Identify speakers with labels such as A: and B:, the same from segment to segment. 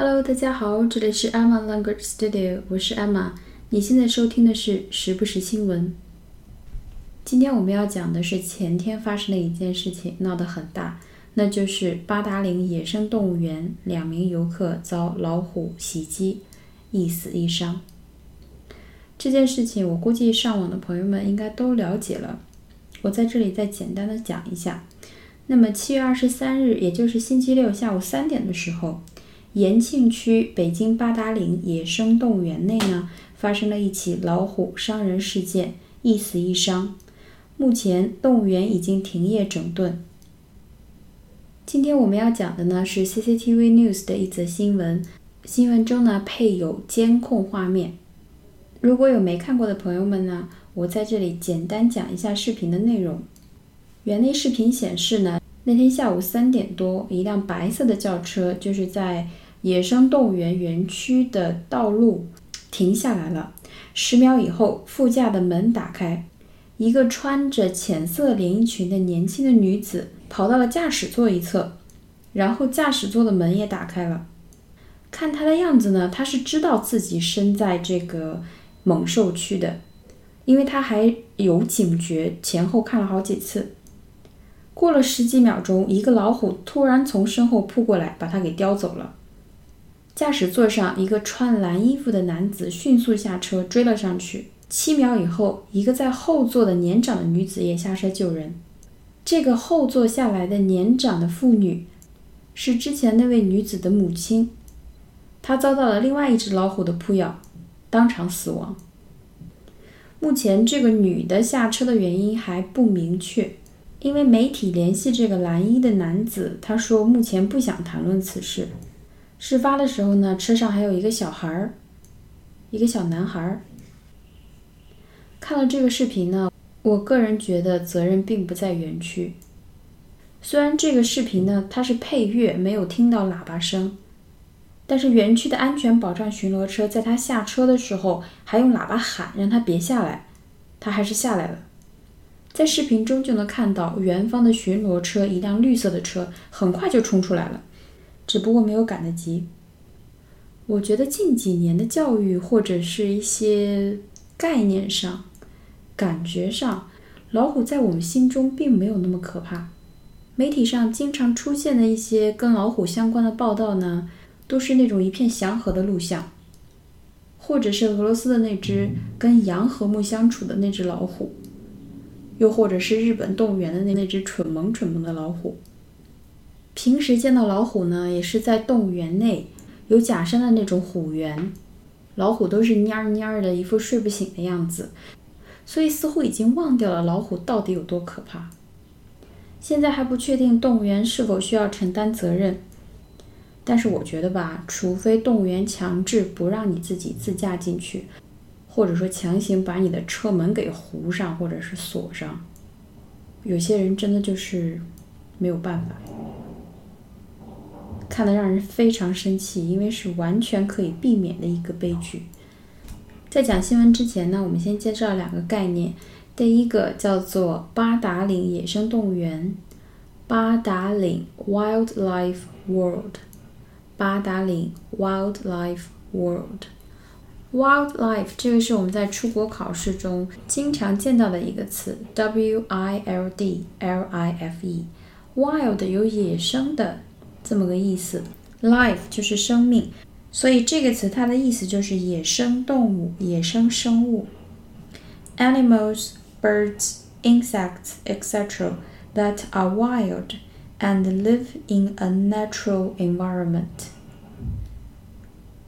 A: Hello，大家好，这里是 Emma Language Studio，我是 Emma。你现在收听的是时不时新闻。今天我们要讲的是前天发生的一件事情，闹得很大，那就是八达岭野生动物园两名游客遭老虎袭击，一死一伤。这件事情我估计上网的朋友们应该都了解了，我在这里再简单的讲一下。那么七月二十三日，也就是星期六下午三点的时候，延庆区北京八达岭野生动物园内呢，发生了一起老虎伤人事件，一死一伤。目前动物园已经停业整顿。今天我们要讲的呢是 CCTV News 的一则新闻，新闻中呢配有监控画面。如果有没看过的朋友们呢，我在这里简单讲一下视频的内容。园内视频显示呢，那天下午三点多，一辆白色的轿车就是在野生动物园园区的道路停下来了。十秒以后，副驾的门打开。一个穿着浅色连衣裙的年轻的女子跑到了驾驶座一侧，然后驾驶座的门也打开了。看她的样子呢，她是知道自己身在这个猛兽区的，因为她还有警觉，前后看了好几次。过了十几秒钟，一个老虎突然从身后扑过来，把他给叼走了。驾驶座上一个穿蓝衣服的男子迅速下车追了上去。七秒以后，一个在后座的年长的女子也下车救人。这个后座下来的年长的妇女，是之前那位女子的母亲。她遭到了另外一只老虎的扑咬，当场死亡。目前，这个女的下车的原因还不明确，因为媒体联系这个蓝衣的男子，他说目前不想谈论此事。事发的时候呢，车上还有一个小孩儿，一个小男孩儿。看了这个视频呢，我个人觉得责任并不在园区。虽然这个视频呢它是配乐，没有听到喇叭声，但是园区的安全保障巡逻车在他下车的时候还用喇叭喊让他别下来，他还是下来了。在视频中就能看到园方的巡逻车一辆绿色的车很快就冲出来了，只不过没有赶得及。我觉得近几年的教育或者是一些概念上。感觉上，老虎在我们心中并没有那么可怕。媒体上经常出现的一些跟老虎相关的报道呢，都是那种一片祥和的录像，或者是俄罗斯的那只跟羊和睦相处的那只老虎，又或者是日本动物园的那那只蠢萌蠢萌的老虎。平时见到老虎呢，也是在动物园内有假山的那种虎园，老虎都是蔫蔫的，一副睡不醒的样子。所以似乎已经忘掉了老虎到底有多可怕。现在还不确定动物园是否需要承担责任，但是我觉得吧，除非动物园强制不让你自己自驾进去，或者说强行把你的车门给糊上或者是锁上，有些人真的就是没有办法，看得让人非常生气，因为是完全可以避免的一个悲剧。在讲新闻之前呢，我们先介绍两个概念。第一个叫做八达岭野生动物园，八达岭 Wildlife World，八达岭 Wildlife World World，Wildlife 这个是我们在出国考试中经常见到的一个词，W I L D L I F E，Wild 有野生的这么个意思，Life 就是生命。所以这个词它的意思就是野生动物、野生生物，animals, birds, insects, etc. that are wild and live in a natural environment.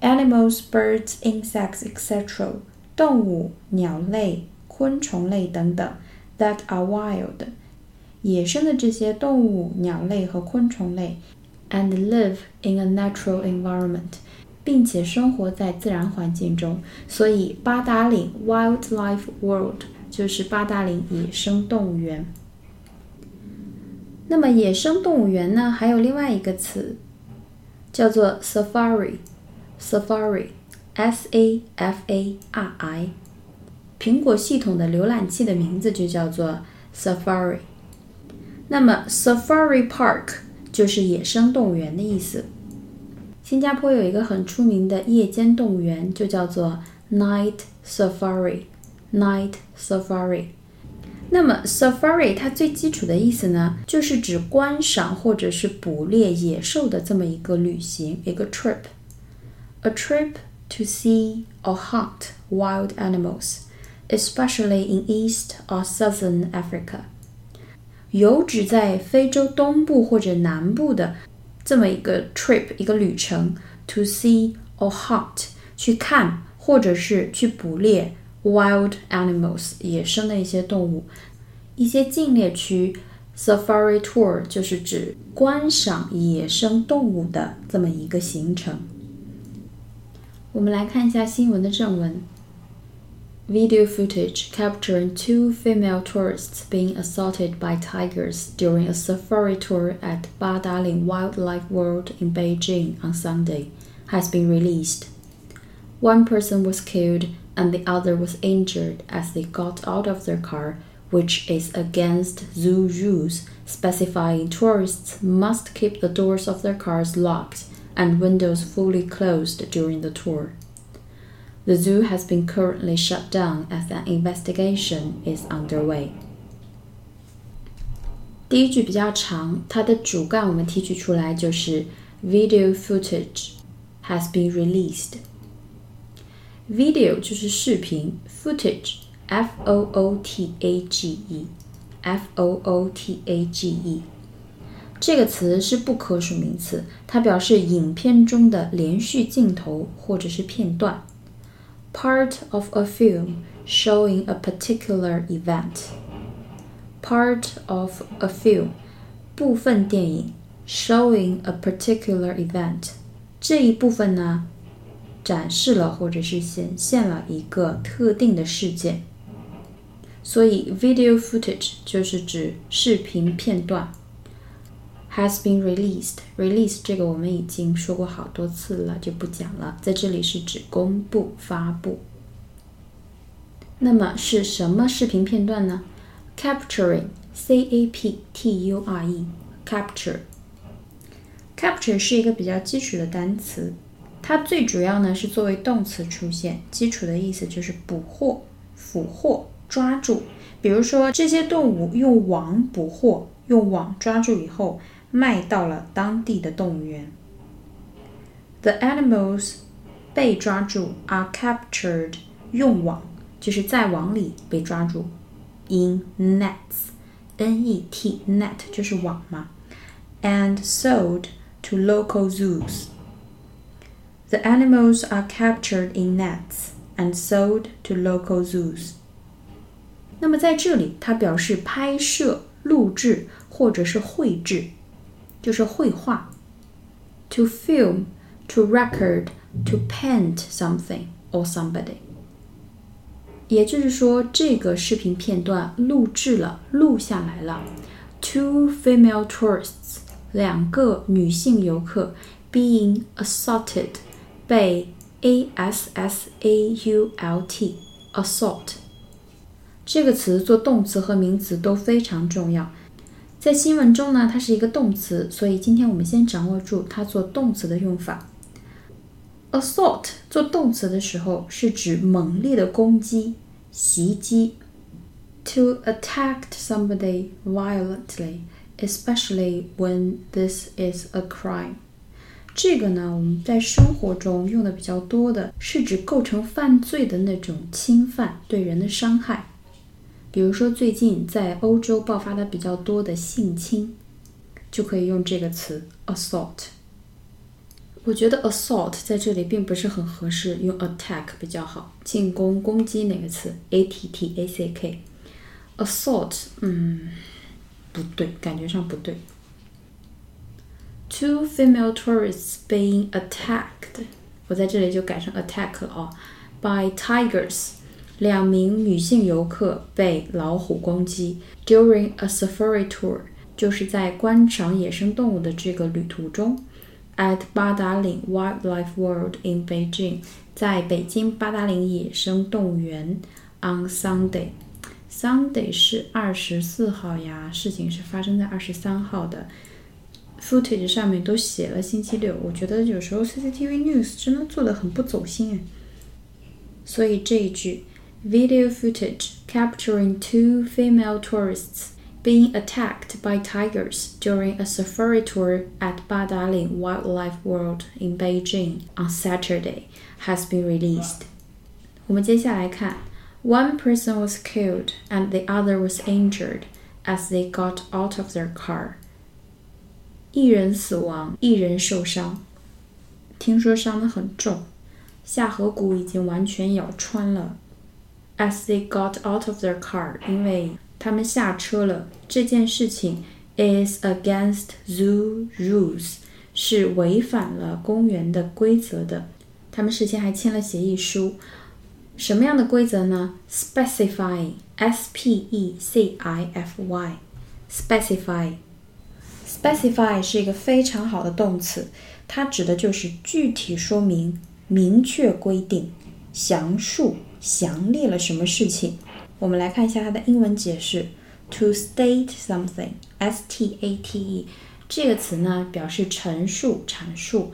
A: Animals, birds, insects, etc. 动物、鸟类、昆虫类等等，that are wild，野生的这些动物、鸟类和昆虫类，and live in a natural environment。并且生活在自然环境中，所以八达岭 Wildlife World 就是八达岭野生动物园。那么野生动物园呢，还有另外一个词，叫做 Safari，S-A-F-A-R-I，苹果系统的浏览器的名字就叫做 Safari。那么 Safari Park 就是野生动物园的意思。新加坡有一个很出名的夜间动物园，就叫做 Night Safari。Night Safari。那么 Safari 它最基础的意思呢，就是指观赏或者是捕猎野兽的这么一个旅行，一个 trip。A trip to see or hunt wild animals, especially in East or Southern Africa. 有指在非洲东部或者南部的这么一个 trip 一个旅程，to see or hunt 去看或者是去捕猎 wild animals 野生的一些动物，一些禁猎区 safari tour 就是指观赏野生动物的这么一个行程。 我们来看一下新闻的正文。Video footage capturing two female tourists being assaulted by tigers during a safari tour at Badaling Wildlife World in Beijing on Sunday has been released. One person was killed and the other was injured as they got out of their car, which is against zoo rules specifying tourists must keep the doors of their cars locked and windows fully closed during the tour. The zoo has been currently shut down as an investigation is underway. 第一句比较长，它的主干我们提取出来就是 video footage has been released。video 就是视频，footage，f o o t a g e，f o o t a g e。 这个词是不可数名词，它表示影片中的连续镜头或者是片段。Part of a film showing a particular event. Part of a film，部分电影 showing a particular event，这一部分呢，展示了或者是显现了一个特定的事件。所以，video footage 就是指视频片段。Has been released. Release 这个我们已经说过好多次了，就不讲了。在这里是指公布、发布。那么是什么视频片段呢？Capturing, C-A-P-T-U-R-E, capture. Capture 是一个比较基础的单词，它最主要呢是作为动词出现。基础的意思就是捕获、俘获、抓住。比如说这些动物用网捕获，用网抓住以后。卖到了当地的动物园。The animals 被抓住 are captured 用网就是在网里被抓住，in nets n e t net 就是网嘛，and sold to local zoos. The animals are captured in nets and sold to local zoos. 那么在这里，它表示拍摄、录制或者是绘制。 就是绘画，to film, to record, to paint something or somebody。也就是说，这个视频片段录制了，录下来了。Two female tourists，两个女性游客，being assaulted，被 a s s a u l t assault 这个词做动词和名词都非常重要。 在新闻中呢，它是一个动词，所以今天我们先掌握住它做动词的用法。Assault 做动词的时候是指猛烈的攻击、袭击。To attack somebody violently, especially when this is a crime。这个呢，我们在生活中用的比较多的是指构成犯罪的那种侵犯、对人的伤害。比如说，最近在欧洲爆发的比较多的性侵，就可以用这个词 assault。我觉得 assault 在这里并不是很合适，用 attack 比较好。进攻、攻击哪个词？a t t a c k。assault，嗯，不对，感觉上不对。Two female tourists being attacked，我在这里就改成 attack 了哦，by tigers。两名女性游客被老虎攻击。During a safari tour，就是在观赏野生动物的这个旅途中。At 八达岭 Wildlife World in Beijing，在北京八达岭野生动物园。On Sunday，Sunday 是二十四号呀，事情是发生在二十三号的。footage 上面都写了星期六，我觉得有时候 CCTV News 真的做的很不走心哎。所以这一句 video footage capturing two female tourists being attacked by tigers during a safari tour at Badaling Wildlife World in Beijing on Saturday has been released. 我们接下来看 one person was killed and the other was injured as they got out of their car. 一人死亡，一人受伤。听说伤得很重，下颌骨已经完全咬穿了。 As they got out of their car，因为他们下车了。这件事情 is against zoo rules，是违反了公园的规则的。他们事先还签了协议书。什么样的规则呢？Specify，S P E C I F Y，specify。Specify 是一个非常好的动词，它指的就是具体说明、明确规定、详述、详列了什么事情。我们来看一下它的英文解释：to state something，S-T-A-T-E 这个词呢表示陈述、阐述。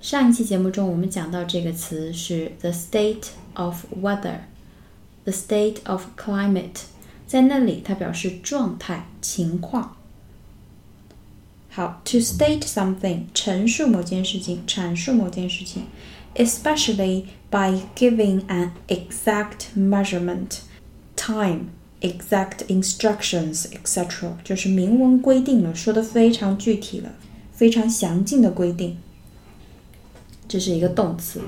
A: 上一期节目中我们讲到这个词是 the state of weather，the state of climate，在那里它表示状态、情况。好，to state something，陈述某件事情，阐述某件事情 ，especially by giving an exact measurement, time, exact instructions, etc. 就是明文规定了，说的非常具体了，非常详尽的规定。这是一个动词，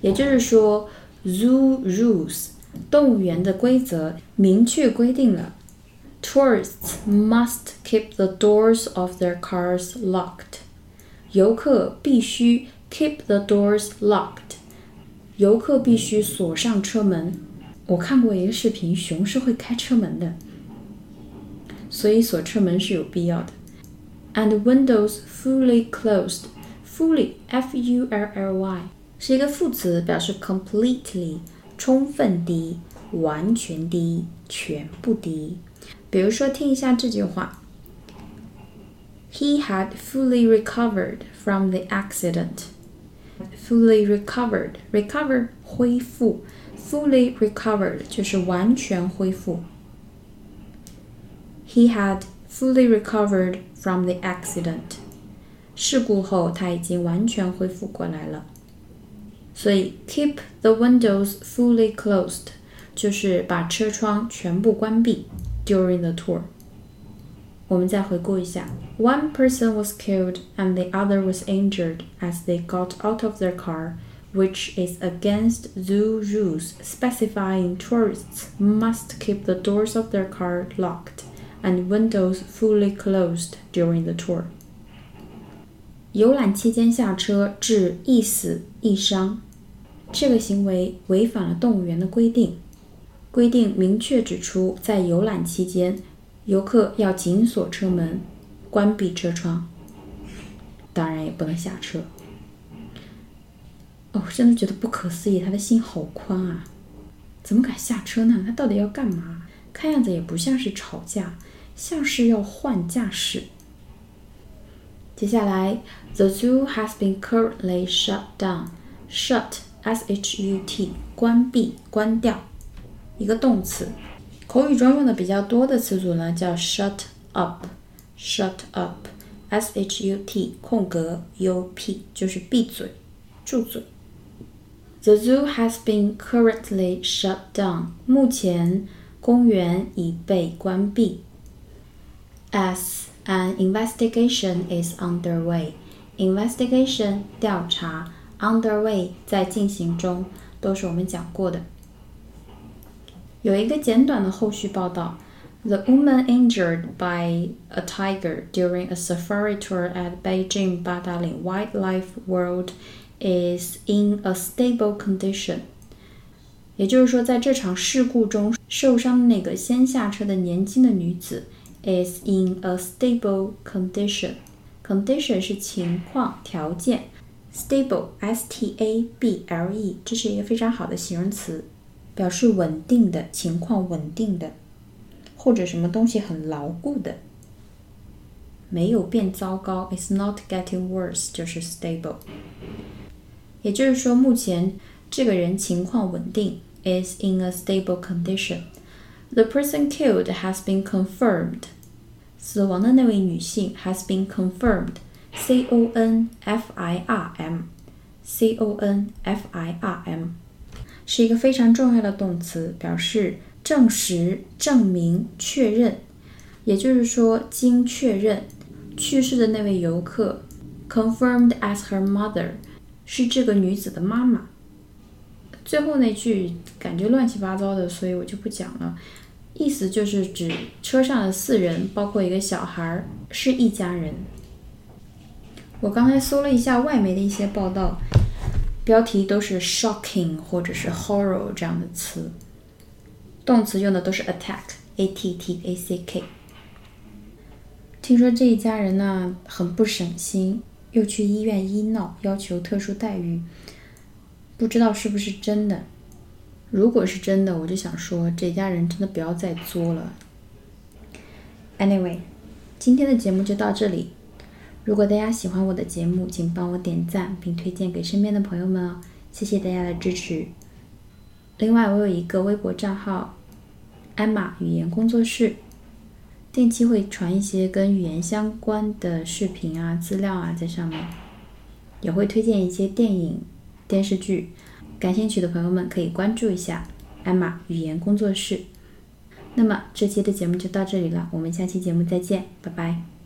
A: 也就是说，zoo rules，动物园的规则明确规定了。Tourists must keep the doors of their cars locked. 游客必须 keep the doors locked. 游客必须锁上车门。我看过一个视频，熊是会开车门的，所以锁车门是有必要的。And windows fully closed. Fully, F-U-L-L-Y，是一个副词，表示 completely，充分的、完全的、全部的。比如说，听一下这句话 ：He had fully recovered from the accident. Fully recovered, recover 恢复，fully recovered 就是完全恢复。He had fully recovered from the accident. 事故后他已经完全恢复过来了。所以，keep the windows fully closed 就是把车窗全部关闭。during the tour. 我们再回顾一下：One person was killed and the other was injured as they got out of their car, which is against zoo rules specifying tourists must keep the doors of their car locked and windows fully closed during the tour. 游览期间下车致一死一伤，这个行为违反了动物园的规定。规定明确指出，在游览期间， 游客要紧锁车门，关闭车窗，当然也不能下车。哦，我真的觉得不可思议，他的心好宽啊！怎么敢下车呢？他到底要干嘛？看样子也不像是吵架，像是要换驾驶。接下来，The zoo has been currently shut down. Shut, S-H-U-T，关闭、关掉。一个动词，口语中用的比较多的词组呢，叫 shut up，shut up，s h u t 空格 u p 就是闭嘴，住嘴。The zoo has been currently shut down。目前公园已被关闭。As an investigation is underway。investigation 调查，underway 在进行中，都是我们讲过的。 有一个简短的后续报道：The woman injured by a tiger during a safari tour at Beijing Badaling Wildlife World is in a stable condition。也就是说，在这场事故中受伤的那个先下车的年轻的女子 is in a stable condition。condition 是情况、条件，stable，S-T-A-B-L-E，这是一个非常好的形容词。 表示稳定的情况，稳定的，或者什么东西很牢固的。没有变糟糕，is not getting worse，就是 stable。也就是说，目前这个人情况稳定，is in a stable condition。The person killed has been confirmed。死亡的那位女性 has been confirmed，c o n f i r m，c o n f i r m，是一个非常重要的动词，表示证实、证明、确认。也就是说，经确认，去世的那位游客 confirmed as her mother。是这个女子的妈妈。最后那句感觉乱七八糟的，所以我就不讲了。意思就是指车上的四人，包括一个小孩，是一家人。我刚才搜了一下外媒的一些报道，标题都是 shocking 或者是 horror 这样的词，动词用的都是 attack，a t t a c k。听说这一家人呢很不省心。又去医院医闹，要求特殊待遇，不知道是不是真的。如果是真的，我就想说，这家人真的不要再作了。Anyway，今天的节目就到这里。如果大家喜欢我的节目，请帮我点赞并推荐给身边的朋友们哦，谢谢大家的支持。另外，我有一个微博账号“艾玛语言工作室”。定期会传一些跟语言相关的视频啊、资料啊在上面，也会推荐一些电影、电视剧，感兴趣的朋友们可以关注一下艾玛语言工作室。那么这期的节目就到这里了，我们下期节目再见，拜拜。